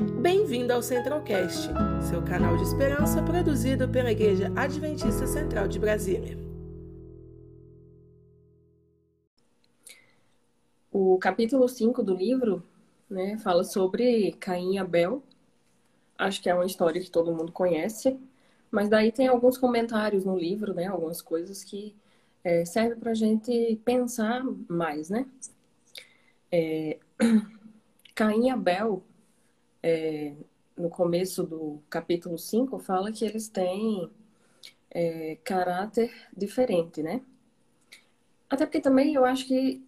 Bem-vindo ao Centralcast, seu canal de esperança produzido pela Igreja Adventista Central de Brasília. O capítulo 5 do livro né, fala sobre Caim e Abel. Acho que é uma história que todo mundo conhece, mas daí tem alguns comentários no livro, né, algumas coisas que é, servem para a gente pensar mais, né? É, Caim e Abel, é, no começo do capítulo 5, fala que eles têm é, caráter diferente, né? Até porque também eu acho que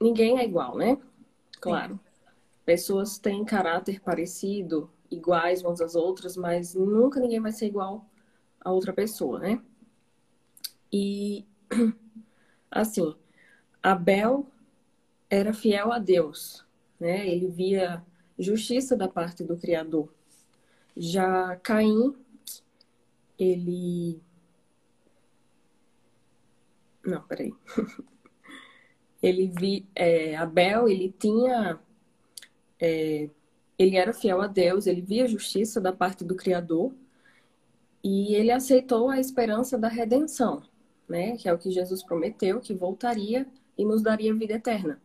ninguém é igual, né? Claro. Sim. Pessoas têm caráter parecido, iguais umas às outras, mas nunca ninguém vai ser igual a outra pessoa, né? E, assim, Abel era fiel a Deus, né? Ele via justiça da parte do Criador. Já Caim, ele. Não, peraí. ele vi, é, Abel, ele tinha. É, ele era fiel a Deus, ele via justiça da parte do Criador e ele aceitou a esperança da redenção, né? Que é o que Jesus prometeu, que voltaria e nos daria vida eterna.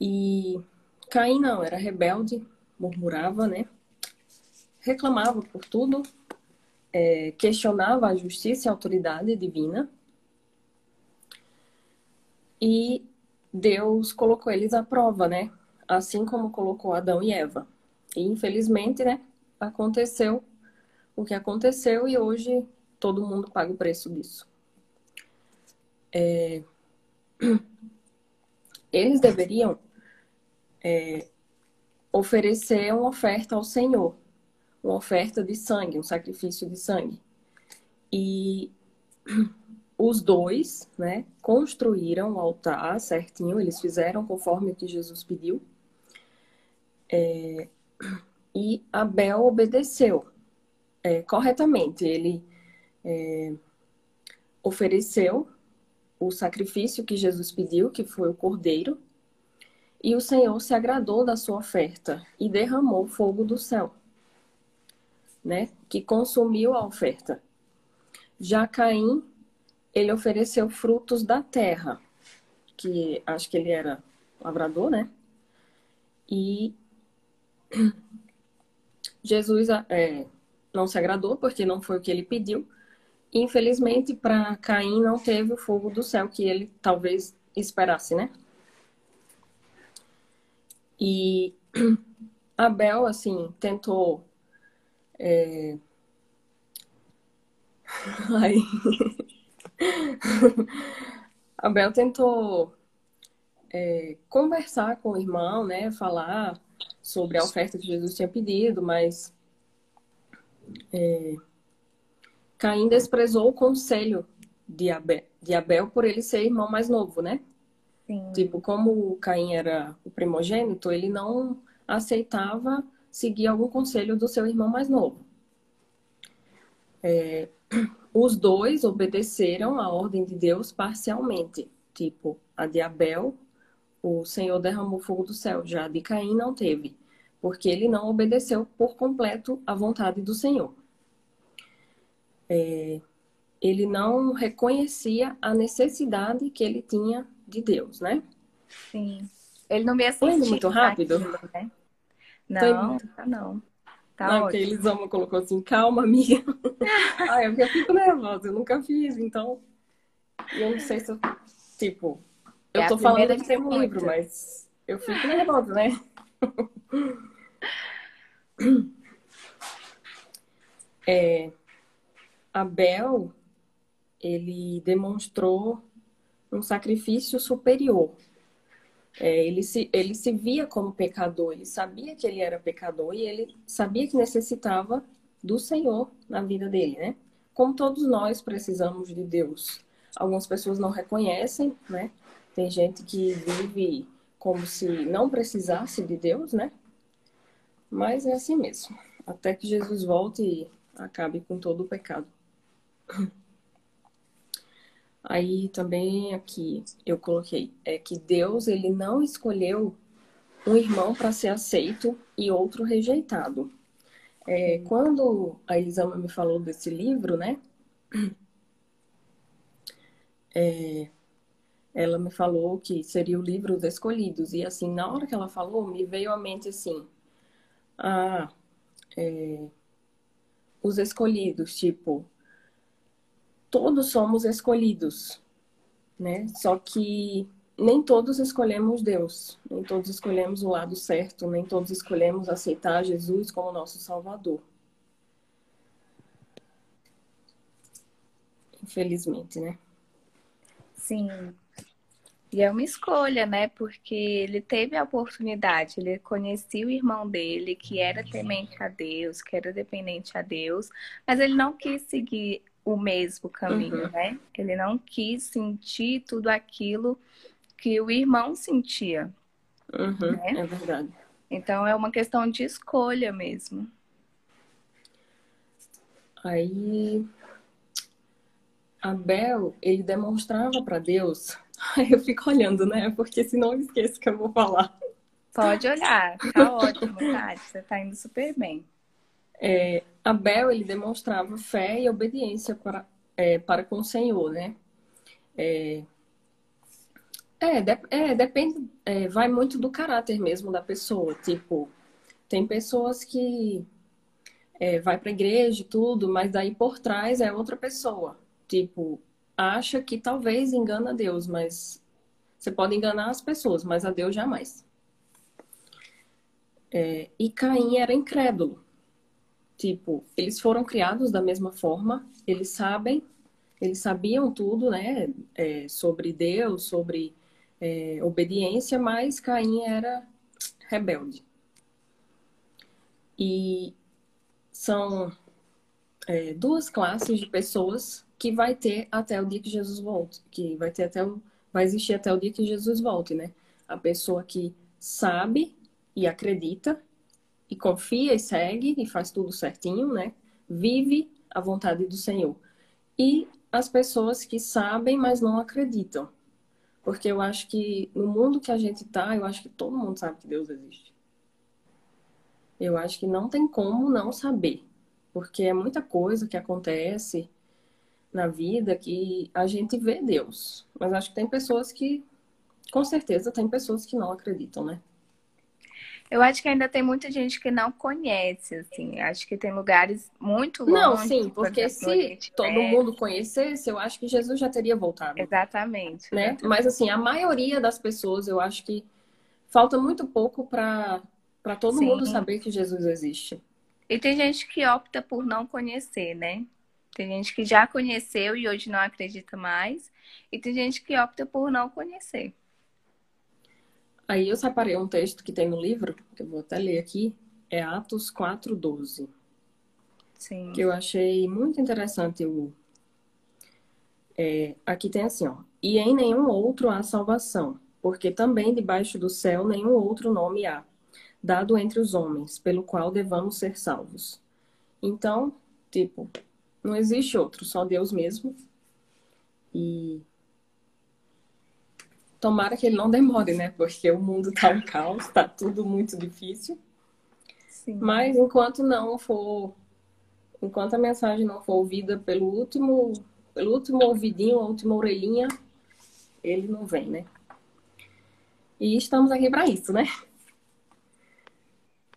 E Caim não, era rebelde, murmurava, né? Reclamava por tudo, é, questionava a justiça e a autoridade divina. E Deus colocou eles à prova, né? Assim como colocou Adão e Eva. E infelizmente, né? Aconteceu o que aconteceu e hoje todo mundo paga o preço disso. É... Eles deveriam é, oferecer uma oferta ao Senhor, uma oferta de sangue, um sacrifício de sangue. E os dois, né, construíram o altar certinho, eles fizeram conforme o que Jesus pediu. É, e Abel obedeceu é, corretamente. Ele é, ofereceu o sacrifício que Jesus pediu, que foi o cordeiro, e o Senhor se agradou da sua oferta e derramou fogo do céu, né? Que consumiu a oferta. Já Caim, ele ofereceu frutos da terra, que acho que ele era lavrador, né? E Jesus é, não se agradou porque não foi o que ele pediu. Infelizmente, para Caim não teve o fogo do céu que ele talvez esperasse, né? E Abel, assim, tentou. É... Ai. Abel tentou é, conversar com o irmão, né? Falar sobre a oferta que Jesus tinha pedido, mas é, Caim desprezou o conselho de Abel, de Abel por ele ser irmão mais novo, né? Sim. Tipo, como Caim era o primogênito, ele não aceitava seguir algum conselho do seu irmão mais novo. É, os dois obedeceram à ordem de Deus parcialmente. Tipo, a de Abel, o Senhor derramou fogo do céu. Já a de Caim não teve, porque ele não obedeceu por completo à vontade do Senhor. É, ele não reconhecia a necessidade que ele tinha de Deus, né? Sim. Ele não me assistiu. muito rápido? né? Não, tá não. Tá não, porque Elisama colocou assim, calma, amiga. Ai, eu fico nervosa, eu nunca fiz, então. Eu não sei se eu. Tipo, eu é tô falando de ter um livro, mas eu fico nervosa, né? É, Abel, ele demonstrou um sacrifício superior. É, ele, se, ele se via como pecador, ele sabia que ele era pecador e ele sabia que necessitava do Senhor na vida dele, né? Como todos nós precisamos de Deus. Algumas pessoas não reconhecem, né? Tem gente que vive como se não precisasse de Deus, né? Mas é assim mesmo. Até que Jesus volte e acabe com todo o pecado. Aí também aqui eu coloquei é que Deus ele não escolheu um irmão para ser aceito e outro rejeitado. É, quando a Elisama me falou desse livro, né? É, ela me falou que seria o livro dos escolhidos. E assim, na hora que ela falou, me veio à mente assim, ah, é, os escolhidos, tipo, todos somos escolhidos, né? Só que nem todos escolhemos Deus, nem todos escolhemos o lado certo, nem todos escolhemos aceitar Jesus como nosso Salvador. Infelizmente, né? Sim. E é uma escolha, né? Porque ele teve a oportunidade, ele conhecia o irmão dele, que era temente a Deus, que era dependente a Deus, mas ele não quis seguir o mesmo caminho, uhum. né? Ele não quis sentir tudo aquilo que o irmão sentia. Uhum, né? É verdade. Então é uma questão de escolha mesmo. Aí Abel, ele demonstrava para Deus. Aí eu fico olhando, né? Porque senão eu esqueço que eu vou falar. Pode olhar, tá ótimo, Tati. Você tá indo super bem. É, Abel ele demonstrava fé e obediência para, é, para com o Senhor, né? É, é, de, é depende, é, vai muito do caráter mesmo da pessoa. Tipo, tem pessoas que é, vai para igreja e tudo, mas daí por trás é outra pessoa. Tipo, acha que talvez engana Deus, mas você pode enganar as pessoas, mas a Deus jamais. É, e Caim era incrédulo. Tipo, eles foram criados da mesma forma, eles sabem, eles sabiam tudo, né, é, sobre Deus, sobre é, obediência, mas Caim era rebelde. E são é, duas classes de pessoas que vai ter até o dia que Jesus volte, que vai ter até o, vai existir até o dia que Jesus volte, né? A pessoa que sabe e acredita e confia e segue e faz tudo certinho, né? Vive a vontade do Senhor. E as pessoas que sabem, mas não acreditam. Porque eu acho que no mundo que a gente tá, eu acho que todo mundo sabe que Deus existe. Eu acho que não tem como não saber. Porque é muita coisa que acontece na vida que a gente vê Deus. Mas acho que tem pessoas que, com certeza, tem pessoas que não acreditam, né? Eu acho que ainda tem muita gente que não conhece, assim. Acho que tem lugares muito longe. Não, sim, porque se todo mundo conhecesse, eu acho que Jesus já teria voltado. Exatamente. Né? Exatamente. Mas, assim, a maioria das pessoas, eu acho que falta muito pouco para todo sim. mundo saber que Jesus existe. E tem gente que opta por não conhecer, né? Tem gente que já conheceu e hoje não acredita mais. E tem gente que opta por não conhecer. Aí eu separei um texto que tem no livro, que eu vou até ler aqui, é Atos 4:12. Sim. Que eu achei muito interessante o é, aqui tem assim, ó. E em nenhum outro há salvação, porque também debaixo do céu nenhum outro nome há, dado entre os homens, pelo qual devamos ser salvos. Então, tipo, não existe outro, só Deus mesmo. E Tomara que ele não demore, né? Porque o mundo tá um caos, tá tudo muito difícil. Sim. Mas enquanto não for, enquanto a mensagem não for ouvida pelo último, pelo último ouvidinho, a última orelhinha, ele não vem, né? E estamos aqui para isso, né?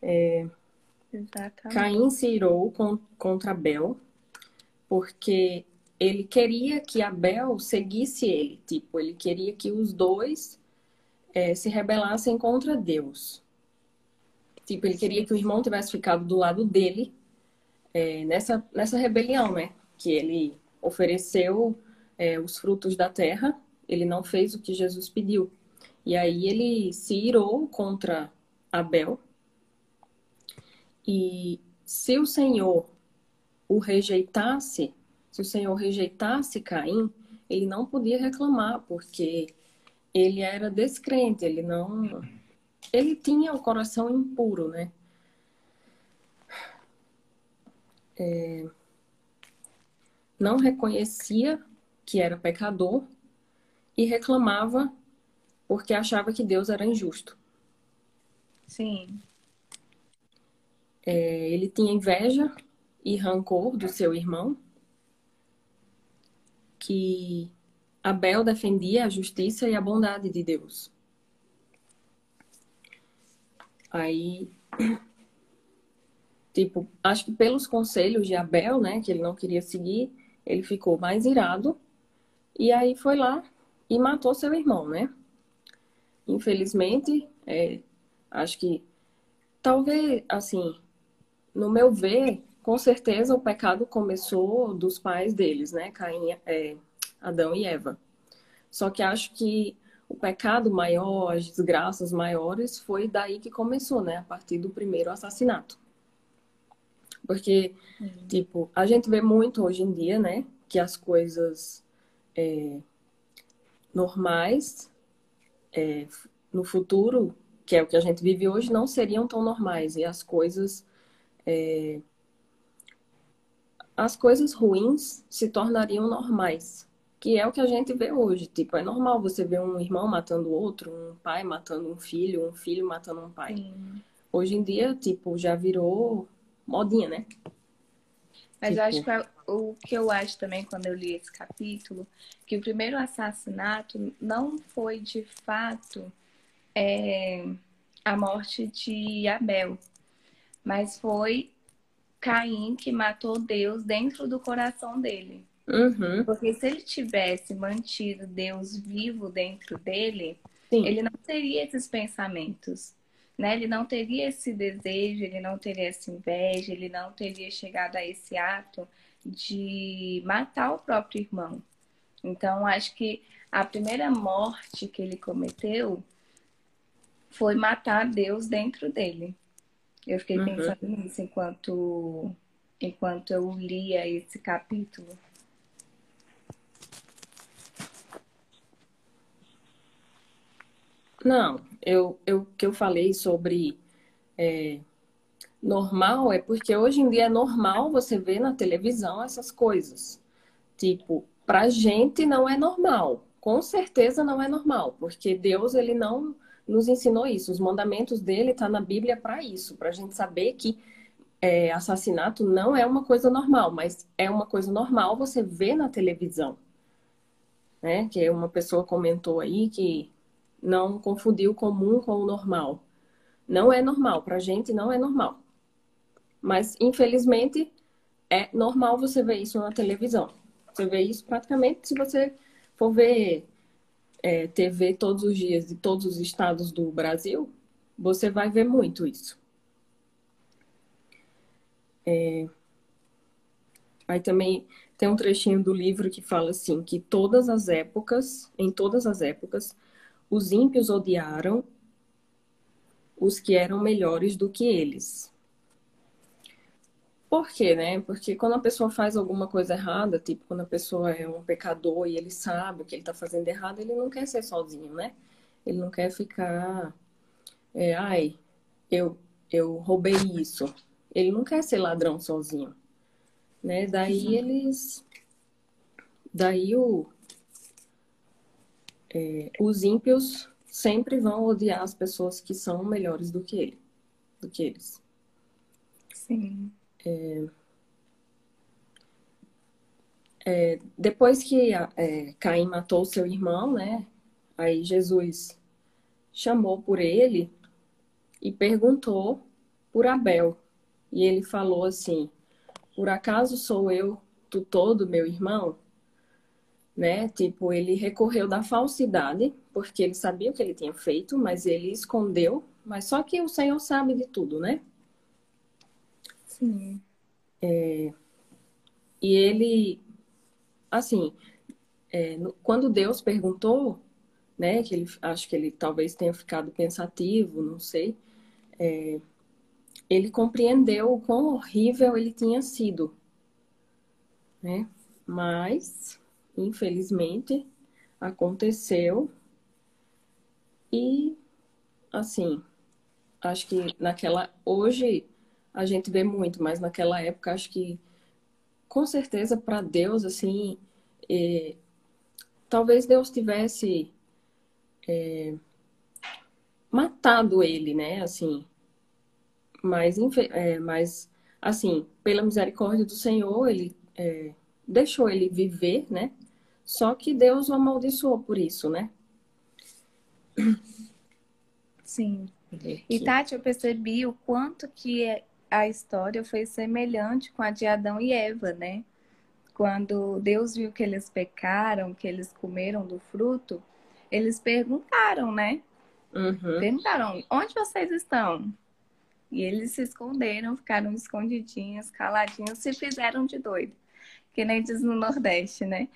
É... Exatamente. Caim se irou contra Abel, porque ele queria que Abel seguisse ele, tipo, ele queria que os dois é, se rebelassem contra Deus. Tipo, ele queria que o irmão tivesse ficado do lado dele é, nessa, nessa rebelião, né? Que ele ofereceu é, os frutos da terra, ele não fez o que Jesus pediu. E aí ele se irou contra Abel. E se o Senhor o rejeitasse, se o Senhor rejeitasse Caim, ele não podia reclamar, porque ele era descrente, ele não. Ele tinha o coração impuro, né? É... Não reconhecia que era pecador e reclamava porque achava que Deus era injusto. Sim. É, ele tinha inveja e rancor do seu irmão, que Abel defendia a justiça e a bondade de Deus. Aí, tipo, acho que pelos conselhos de Abel, né, que ele não queria seguir, ele ficou mais irado e aí foi lá e matou seu irmão, né? Infelizmente, é, acho que talvez, assim, no meu ver, com certeza o pecado começou dos pais deles, né? Caim, é, Adão e Eva. Só que acho que o pecado maior, as desgraças maiores, foi daí que começou, né? A partir do primeiro assassinato. Porque, uhum. tipo, a gente vê muito hoje em dia, né? Que as coisas é, normais é, no futuro, que é o que a gente vive hoje, não seriam tão normais. E as coisas. É, as coisas ruins se tornariam normais, que é o que a gente vê hoje. Tipo, é normal você ver um irmão matando outro, um pai matando um filho, um filho matando um pai. Sim. Hoje em dia, tipo, já virou modinha, né? Mas tipo... eu acho que o que eu acho também quando eu li esse capítulo, que o primeiro assassinato não foi de fato é, a morte de Abel, mas foi Caim que matou Deus dentro do coração dele. Uhum. Porque se ele tivesse mantido Deus vivo dentro dele, Sim. ele não teria esses pensamentos. Né? Ele não teria esse desejo, ele não teria essa inveja, ele não teria chegado a esse ato de matar o próprio irmão. Então, acho que a primeira morte que ele cometeu foi matar Deus dentro dele. Eu fiquei uhum. pensando nisso enquanto, enquanto eu lia esse capítulo. Não, eu, eu que eu falei sobre é, normal é porque hoje em dia é normal você ver na televisão essas coisas. Tipo, pra gente não é normal. Com certeza não é normal, porque Deus ele não nos ensinou isso. Os mandamentos dele tá na Bíblia para isso, para a gente saber que é, assassinato não é uma coisa normal, mas é uma coisa normal você ver na televisão. Né? Que uma pessoa comentou aí que não confundiu o comum com o normal. Não é normal, pra gente não é normal. Mas, infelizmente, é normal você ver isso na televisão. Você vê isso praticamente se você for ver é, TV todos os dias de todos os estados do Brasil, você vai ver muito isso. É... Aí também tem um trechinho do livro que fala assim, que todas as épocas, em todas as épocas, os ímpios odiaram os que eram melhores do que eles. Por quê, né? Porque quando a pessoa faz alguma coisa errada, tipo quando a pessoa é um pecador e ele sabe o que ele está fazendo errado, ele não quer ser sozinho, né? Ele não quer ficar, é, ai, eu, eu roubei isso. Ele não quer ser ladrão sozinho, né? Daí uhum. eles, daí o, é, os ímpios sempre vão odiar as pessoas que são melhores do que ele, do que eles. Sim. É, é, depois que é, Caim matou seu irmão, né? Aí Jesus chamou por ele e perguntou por Abel. E ele falou assim: Por acaso sou eu tutor do meu irmão? Né? Tipo, ele recorreu da falsidade, porque ele sabia o que ele tinha feito, mas ele escondeu. Mas só que o Senhor sabe de tudo, né? Sim. É, e ele, assim, é, quando Deus perguntou, né, que ele, acho que ele talvez tenha ficado pensativo, não sei, é, ele compreendeu o quão horrível ele tinha sido, né? Mas, infelizmente, aconteceu e, assim, acho que naquela hoje a gente vê muito, mas naquela época acho que com certeza para Deus assim, é, talvez Deus tivesse é, matado ele, né? Assim, mas, é, mas assim, pela misericórdia do Senhor, ele é, deixou ele viver, né? Só que Deus o amaldiçoou por isso, né? Sim. E Tati, eu percebi o quanto que a história foi semelhante com a de Adão e Eva, né? Quando Deus viu que eles pecaram, que eles comeram do fruto, eles perguntaram, né? Uhum. Perguntaram, onde vocês estão? E eles se esconderam, ficaram escondidinhos, caladinhos, se fizeram de doido. Que nem diz no Nordeste, né?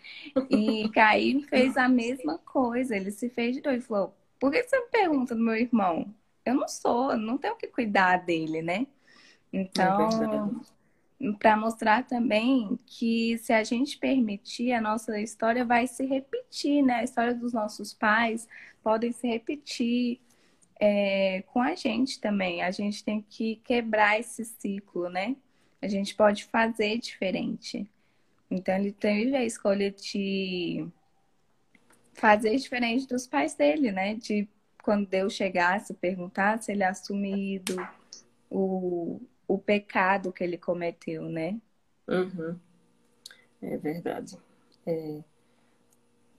E Caim fez a mesma coisa, ele se fez de doido. Falou, por que você me pergunta do meu irmão? Eu não sou, não tenho que cuidar dele, né? Então, é para mostrar também que se a gente permitir, a nossa história vai se repetir, né? A história dos nossos pais podem se repetir é, com a gente também. A gente tem que quebrar esse ciclo, né? A gente pode fazer diferente. Então, ele teve a escolha de fazer diferente dos pais dele, né? De quando Deus chegasse, perguntasse, ele assumido o, o pecado que ele cometeu, né? Uhum. É verdade. É,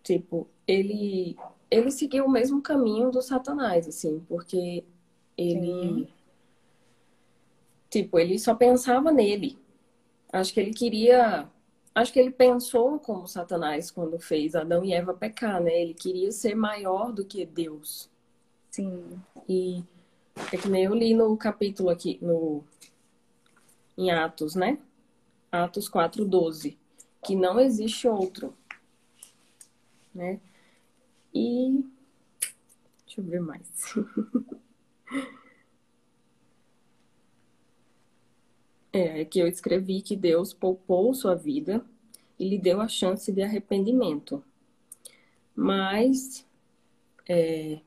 tipo, ele ele seguiu o mesmo caminho do Satanás, assim, porque ele Sim. tipo, ele só pensava nele. Acho que ele queria, acho que ele pensou como Satanás quando fez Adão e Eva pecar, né? Ele queria ser maior do que Deus. Sim. E é que nem eu li no capítulo aqui, no em Atos, né? Atos 4:12, que não existe outro, né? E deixa eu ver mais. é, é que eu escrevi que Deus poupou sua vida e lhe deu a chance de arrependimento. Mas é,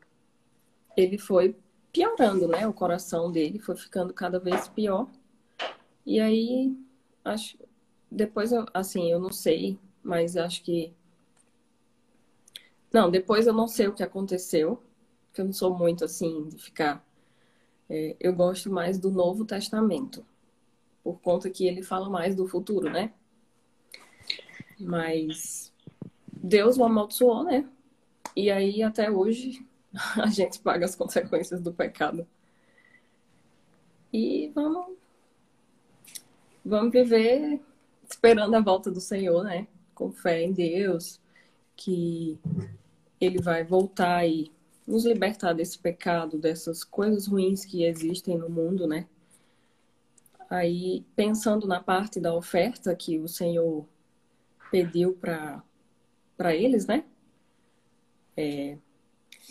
ele foi piorando, né? O coração dele foi ficando cada vez pior. E aí, acho, depois, eu, assim, eu não sei, mas acho que. Não, depois eu não sei o que aconteceu, porque eu não sou muito assim de ficar. É, eu gosto mais do Novo Testamento, por conta que ele fala mais do futuro, né? Mas Deus o amaldiçoou, né? E aí, até hoje, a gente paga as consequências do pecado. E vamos, vamos viver esperando a volta do Senhor, né? Com fé em Deus, que Ele vai voltar e nos libertar desse pecado, dessas coisas ruins que existem no mundo, né? Aí, pensando na parte da oferta que o Senhor pediu para eles, né? É,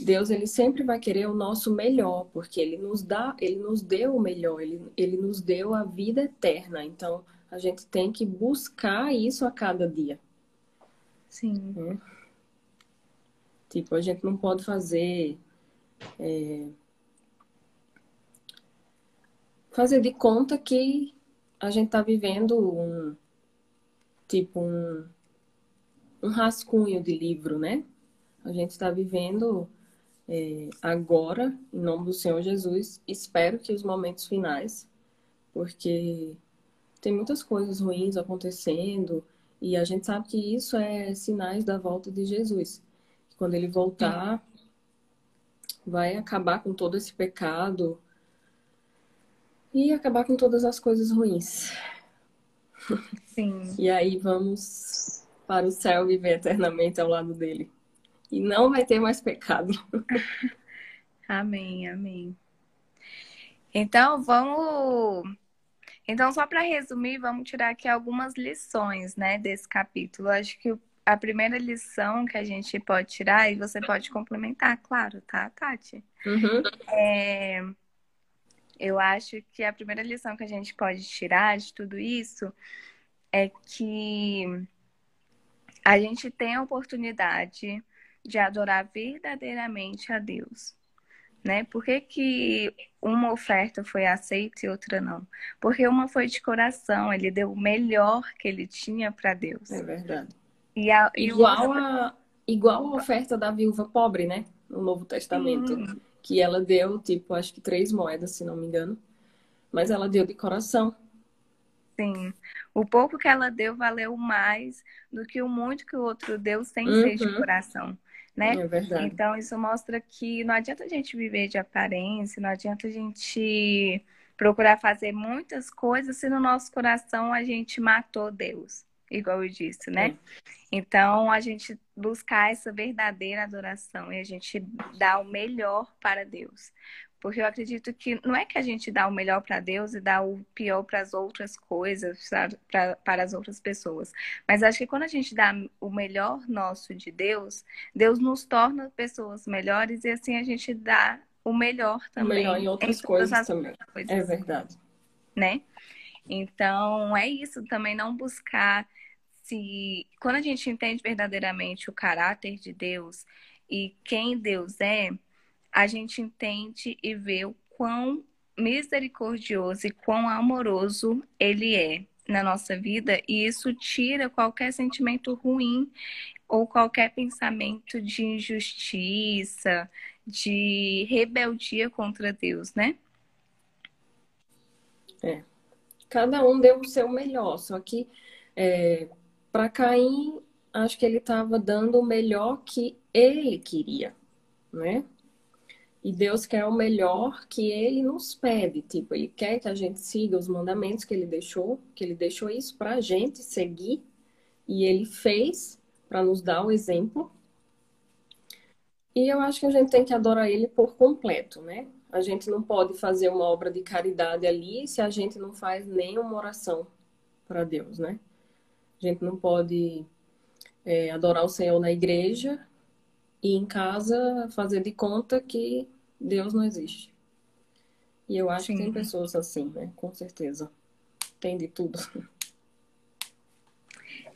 Deus ele sempre vai querer o nosso melhor, porque ele nos dá, ele nos deu o melhor, ele, ele nos deu a vida eterna. Então, a gente tem que buscar isso a cada dia. Sim. É. Tipo, a gente não pode fazer é, fazer de conta que a gente está vivendo um tipo um, um rascunho de livro, né? A gente está vivendo é, agora, em nome do Senhor Jesus, espero que os momentos finais, porque tem muitas coisas ruins acontecendo e a gente sabe que isso é sinais da volta de Jesus. Quando ele voltar, vai acabar com todo esse pecado e acabar com todas as coisas ruins. Sim. E aí vamos para o céu viver eternamente ao lado dele e não vai ter mais pecado. amém, amém. Então, vamos. Então, só para resumir, vamos tirar aqui algumas lições, né, desse capítulo. Acho que a primeira lição que a gente pode tirar, e você pode complementar, claro, tá, Tati? Uhum. É, eu acho que a primeira lição que a gente pode tirar de tudo isso é que a gente tem a oportunidade de adorar verdadeiramente a Deus. Né? Por que, que uma oferta foi aceita e outra não? Porque uma foi de coração, ele deu o melhor que ele tinha para Deus. É verdade. E a, igual, a, igual a oferta da viúva pobre, né? No Novo Testamento. Sim. que ela deu, tipo, acho que três moedas, se não me engano. Mas ela deu de coração. Sim. O pouco que ela deu valeu mais do que o muito que o outro deu sem uhum. ser de coração. Né? É verdade. Então, isso mostra que não adianta a gente viver de aparência, não adianta a gente procurar fazer muitas coisas se no nosso coração a gente matou Deus, igual eu disse, né? É. Então, a gente buscar essa verdadeira adoração e a gente dar o melhor para Deus. Porque eu acredito que não é que a gente dá o melhor para Deus e dá o pior para as outras coisas, pra, para as outras pessoas. Mas acho que quando a gente dá o melhor nosso de Deus, Deus nos torna pessoas melhores e assim a gente dá o melhor também. O melhor em outras em coisas também. Coisas, é verdade. Né? Então, é isso também, não buscar se. Quando a gente entende verdadeiramente o caráter de Deus e quem Deus é a gente entende e vê o quão misericordioso e quão amoroso ele é na nossa vida, e isso tira qualquer sentimento ruim ou qualquer pensamento de injustiça, de rebeldia contra Deus, né? É. Cada um deu o seu melhor, só que é, para Caim, acho que ele estava dando o melhor que ele queria, né? E Deus quer o melhor que Ele nos pede. Tipo, Ele quer que a gente siga os mandamentos que Ele deixou, que Ele deixou isso para a gente seguir. E Ele fez para nos dar o exemplo. E eu acho que a gente tem que adorar Ele por completo, né? A gente não pode fazer uma obra de caridade ali se a gente não faz nenhuma oração para Deus, né? A gente não pode é, adorar o Senhor na igreja e em casa fazer de conta que Deus não existe. E eu acho Sim. que tem pessoas assim, né? Com certeza. Tem de tudo.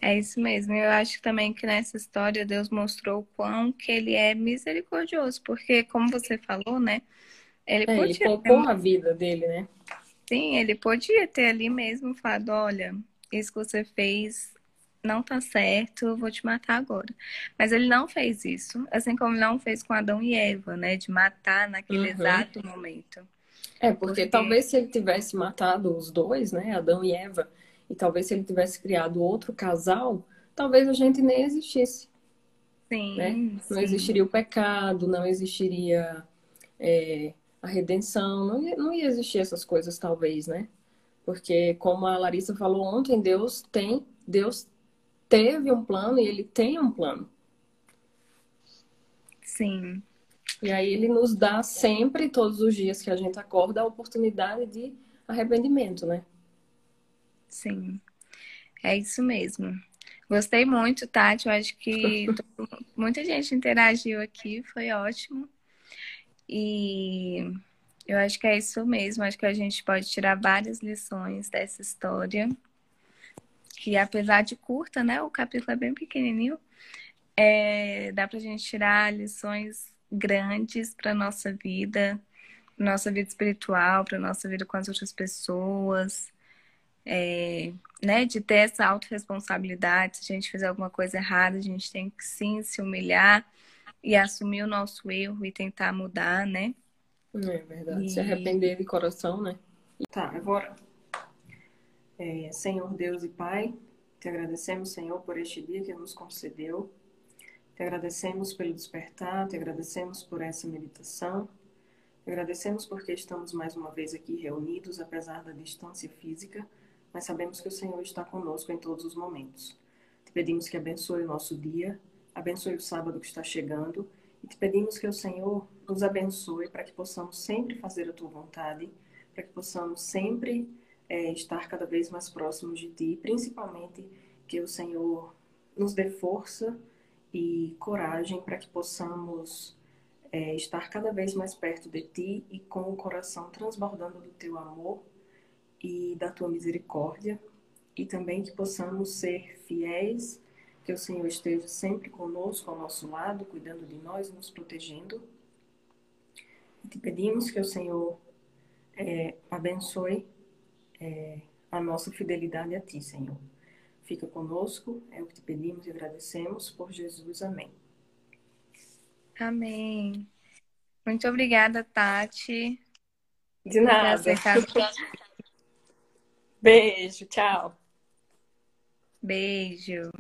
É isso mesmo. Eu acho também que nessa história Deus mostrou o quão que ele é misericordioso, porque como você falou, né? Ele, é, podia ele poupou ter... a vida dele, né? Sim, ele podia ter ali mesmo falado, olha, isso que você fez não tá certo, eu vou te matar agora. Mas ele não fez isso, assim como ele não fez com Adão e Eva, né? De matar naquele uhum. exato momento. É, porque, porque, talvez se ele tivesse matado os dois, né? Adão e Eva, e talvez se ele tivesse criado outro casal, talvez a gente nem existisse. Sim. Né? Não existiria o pecado, não existiria é, a redenção, não ia, não ia existir essas coisas, talvez, né? Porque, como a Larissa falou ontem, Deus tem, Deus teve um plano e ele tem um plano. Sim. E aí ele nos dá sempre, todos os dias que a gente acorda, a oportunidade de arrependimento, né? Sim. É isso mesmo. Gostei muito, Tati. Eu acho que muita gente interagiu aqui, foi ótimo. E eu acho que é isso mesmo. Acho que a gente pode tirar várias lições dessa história que apesar de curta, né, o capítulo é bem pequenininho, é, dá para a gente tirar lições grandes para nossa vida, nossa vida espiritual, para nossa vida com as outras pessoas, é, né, de ter essa autorresponsabilidade. Se a gente fizer alguma coisa errada, a gente tem que sim se humilhar e assumir o nosso erro e tentar mudar, né? É verdade. E... Se arrepender de coração, né? Tá, agora é, Senhor Deus e Pai, te agradecemos, Senhor, por este dia que nos concedeu. Te agradecemos pelo despertar, te agradecemos por essa meditação. Te agradecemos porque estamos mais uma vez aqui reunidos, apesar da distância física, mas sabemos que o Senhor está conosco em todos os momentos. Te pedimos que abençoe o nosso dia, abençoe o sábado que está chegando e te pedimos que o Senhor nos abençoe para que possamos sempre fazer a tua vontade, para que possamos sempre é, estar cada vez mais próximos de Ti, principalmente que o Senhor nos dê força e coragem para que possamos é, estar cada vez mais perto de Ti e com o coração transbordando do Teu amor e da Tua misericórdia, e também que possamos ser fiéis, que o Senhor esteja sempre conosco, ao nosso lado, cuidando de nós, nos protegendo. E te pedimos que o Senhor é, abençoe é, a nossa fidelidade a Ti, Senhor. Fica conosco, é o que te pedimos e agradecemos por Jesus. Amém. Amém. Muito obrigada, Tati. De nada. Beijo, tchau. Beijo.